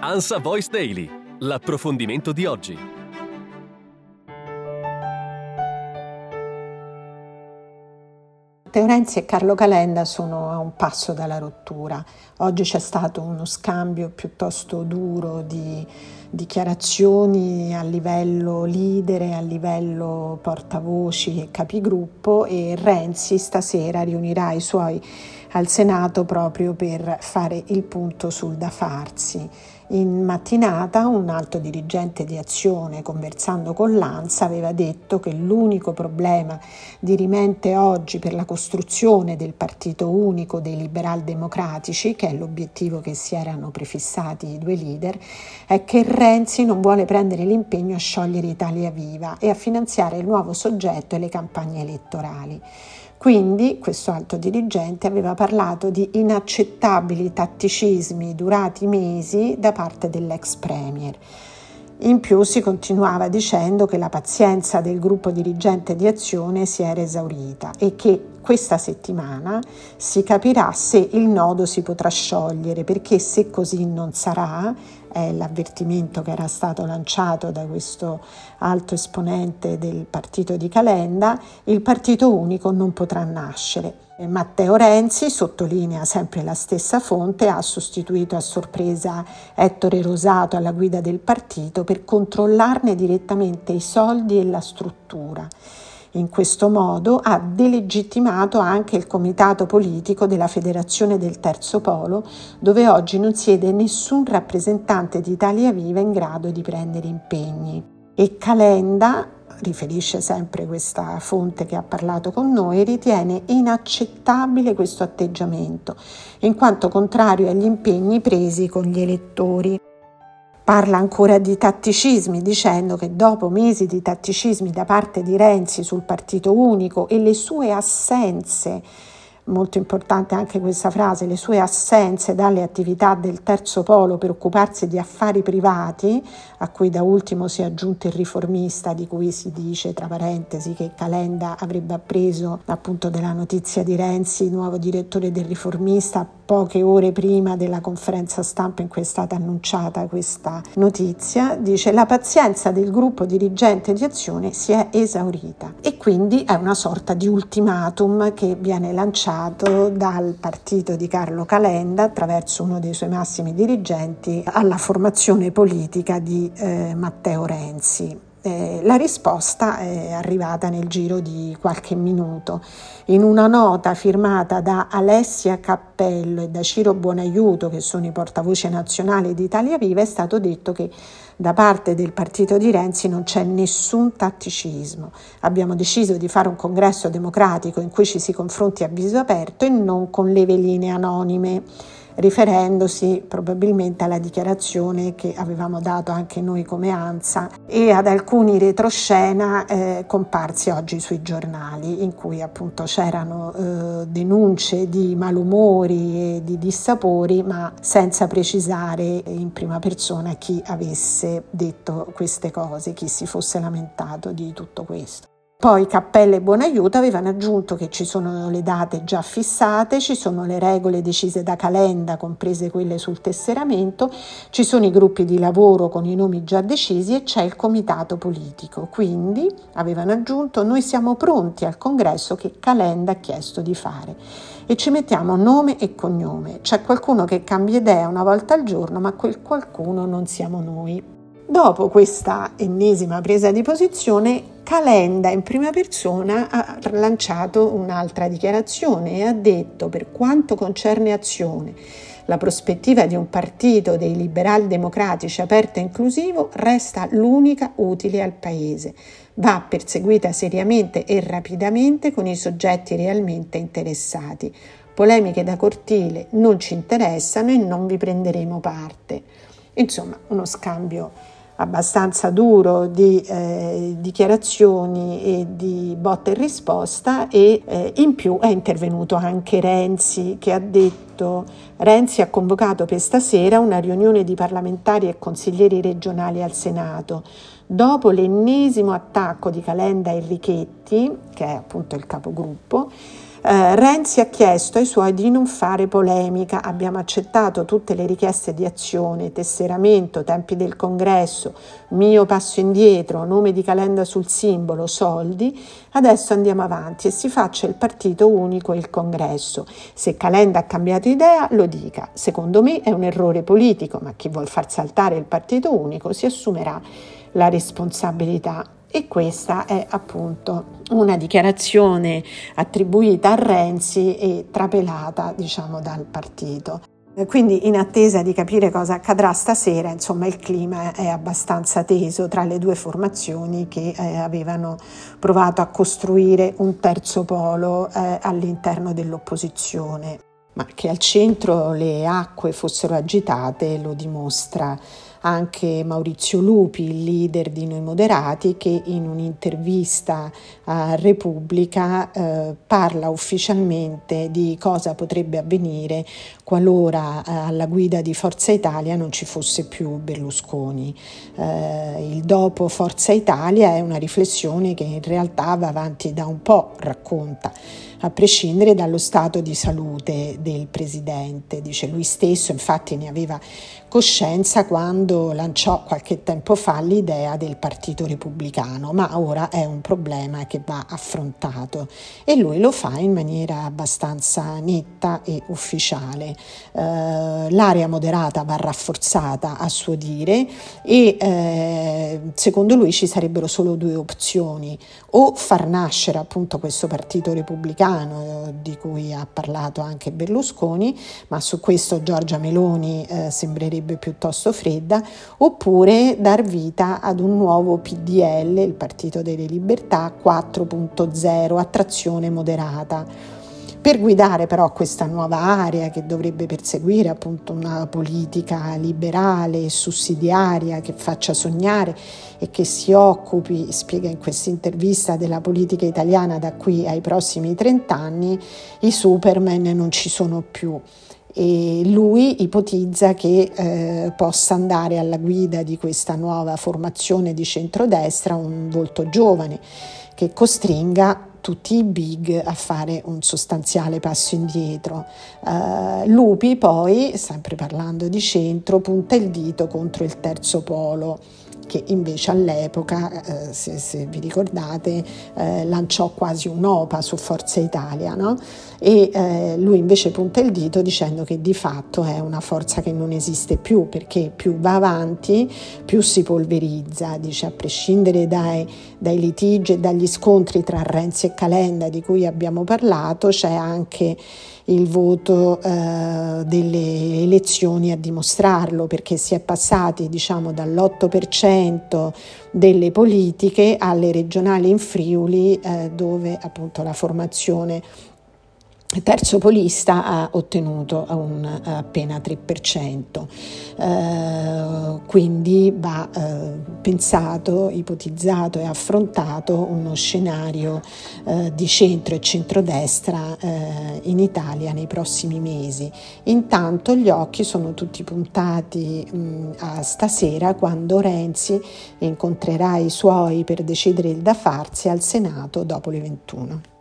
Ansa Voice Daily, l'approfondimento di oggi. Matteo Renzi e Carlo Calenda sono a un passo dalla rottura. Oggi c'è stato uno scambio piuttosto duro di dichiarazioni a livello leader, a livello portavoci e capigruppo e Renzi stasera riunirà i suoi al Senato proprio per fare il punto sul da farsi. In mattinata un alto dirigente di Azione, conversando con l'ANSA, aveva detto che l'unico problema dirimente oggi per la costruzione del partito unico dei liberal democratici, che è l'obiettivo che si erano prefissati i due leader, è che Renzi non vuole prendere l'impegno a sciogliere Italia Viva e a finanziare il nuovo soggetto e le campagne elettorali. Quindi questo alto dirigente aveva parlato di inaccettabili tatticismi durati mesi da parte dell'ex premier. In più si continuava dicendo che la pazienza del gruppo dirigente di azione si era esaurita e che questa settimana si capirà se il nodo si potrà sciogliere, perché se così non sarà, è l'avvertimento che era stato lanciato da questo alto esponente del partito di Calenda, il partito unico non potrà nascere. Matteo Renzi, sottolinea sempre la stessa fonte, ha sostituito a sorpresa Ettore Rosato alla guida del partito per controllarne direttamente i soldi e la struttura. In questo modo ha delegittimato anche il comitato politico della Federazione del Terzo Polo, dove oggi non siede nessun rappresentante di Italia Viva in grado di prendere impegni. E Calenda riferisce sempre questa fonte che ha parlato con noi, ritiene inaccettabile questo atteggiamento, in quanto contrario agli impegni presi con gli elettori. Parla ancora di tatticismi, dicendo che dopo mesi di tatticismi da parte di Renzi sul partito unico e le sue assenze molto importante anche questa frase, le sue assenze dalle attività del terzo polo per occuparsi di affari privati, a cui da ultimo si è aggiunto il riformista di cui si dice tra parentesi che Calenda avrebbe appreso appunto della notizia di Renzi, nuovo direttore del riformista, poche ore prima della conferenza stampa in cui è stata annunciata questa notizia, dice la pazienza del gruppo dirigente di azione si è esaurita. E quindi è una sorta di ultimatum che viene lanciato dal partito di Carlo Calenda attraverso uno dei suoi massimi dirigenti alla formazione politica di eh, Matteo Renzi. Eh, la risposta è arrivata nel giro di qualche minuto. In una nota firmata da Alessia Cappello e da Ciro Buonaiuto, che sono i portavoce nazionali di Italia Viva, è stato detto che da parte del partito di Renzi non c'è nessun tatticismo. Abbiamo deciso di fare un congresso democratico in cui ci si confronti a viso aperto e non con le veline anonime riferendosi probabilmente alla dichiarazione che avevamo dato anche noi come ANSA e ad alcuni retroscena eh, comparsi oggi sui giornali in cui appunto c'erano eh, denunce di malumori e di dissapori ma senza precisare in prima persona chi avesse detto queste cose, chi si fosse lamentato di tutto questo. Poi Cappella e Buonaiuto avevano aggiunto che ci sono le date già fissate, ci sono le regole decise da Calenda, comprese quelle sul tesseramento, ci sono i gruppi di lavoro con i nomi già decisi e c'è il comitato politico. Quindi, avevano aggiunto, noi siamo pronti al congresso che Calenda ha chiesto di fare e ci mettiamo nome e cognome. C'è qualcuno che cambia idea una volta al giorno, ma quel qualcuno non siamo noi. Dopo questa ennesima presa di posizione, Calenda in prima persona ha lanciato un'altra dichiarazione e ha detto per quanto concerne azione la prospettiva di un partito dei liberal democratici aperto e inclusivo resta l'unica utile al Paese. Va perseguita seriamente e rapidamente con i soggetti realmente interessati. Polemiche da cortile non ci interessano e non vi prenderemo parte. Insomma, uno scambio abbastanza duro di eh, dichiarazioni e di botta e risposta e eh, in più è intervenuto anche Renzi che ha detto Renzi ha convocato per stasera una riunione di parlamentari e consiglieri regionali al Senato. Dopo l'ennesimo attacco di Calenda e Richetti che è appunto il capogruppo Eh, Renzi ha chiesto ai suoi di non fare polemica, abbiamo accettato tutte le richieste di azione, tesseramento, tempi del congresso, mio passo indietro, nome di Calenda sul simbolo, soldi, adesso andiamo avanti e si faccia il partito unico e il congresso. Se Calenda ha cambiato idea lo dica, secondo me è un errore politico, ma chi vuol far saltare il partito unico si assumerà la responsabilità e questa è appunto una dichiarazione attribuita a Renzi e trapelata diciamo dal partito. Quindi in attesa di capire cosa accadrà stasera, insomma il clima è abbastanza teso tra le due formazioni che eh, avevano provato a costruire un terzo polo eh, all'interno dell'opposizione. Ma che al centro le acque fossero agitate lo dimostra anche Maurizio Lupi, il leader di Noi Moderati, che in un'intervista a Repubblica eh, parla ufficialmente di cosa potrebbe avvenire qualora eh, alla guida di Forza Italia non ci fosse più Berlusconi. Eh, il dopo Forza Italia è una riflessione che in realtà va avanti da un po', racconta a prescindere dallo stato di salute del presidente. Dice lui stesso, infatti ne aveva coscienza quando lanciò qualche tempo fa l'idea del Partito Repubblicano, ma ora è un problema che va affrontato e lui lo fa in maniera abbastanza netta e ufficiale. Eh, l'area moderata va rafforzata a suo dire e eh, secondo lui ci sarebbero solo due opzioni, o far nascere appunto questo Partito Repubblicano eh, di cui ha parlato anche Berlusconi, ma su questo Giorgia Meloni eh, sembrerebbe sarebbe piuttosto fredda, oppure dar vita ad un nuovo PDL, il Partito delle Libertà 4.0, attrazione moderata. Per guidare però questa nuova area che dovrebbe perseguire appunto una politica liberale e sussidiaria che faccia sognare e che si occupi, spiega in questa intervista, della politica italiana da qui ai prossimi 30 anni, i Superman non ci sono più e lui ipotizza che eh, possa andare alla guida di questa nuova formazione di centrodestra un volto giovane che costringa tutti i big a fare un sostanziale passo indietro. Uh, Lupi poi, sempre parlando di centro, punta il dito contro il terzo polo che invece all'epoca, eh, se, se, vi ricordate, eh, lanciò quasi un'OPA su Forza Italia, no? e eh, lui invece punta il dito dicendo che di fatto è una forza che non esiste più perché più va avanti più si polverizza, dice a prescindere dai, dai litigi e dagli scontri tra Renzi e Calenda di cui abbiamo parlato, c'è anche il voto eh, delle elezioni a dimostrarlo, perché si è passati diciamo, dall'8% delle politiche alle regionali in Friuli, eh, dove appunto la formazione terzo polista ha ottenuto un, appena 3%, eh, quindi va eh, pensato, ipotizzato e affrontato uno scenario eh, di centro e centrodestra eh, in Italia nei prossimi mesi. Intanto gli occhi sono tutti puntati mh, a stasera quando Renzi incontrerà i suoi per decidere il da farsi al Senato dopo le 21.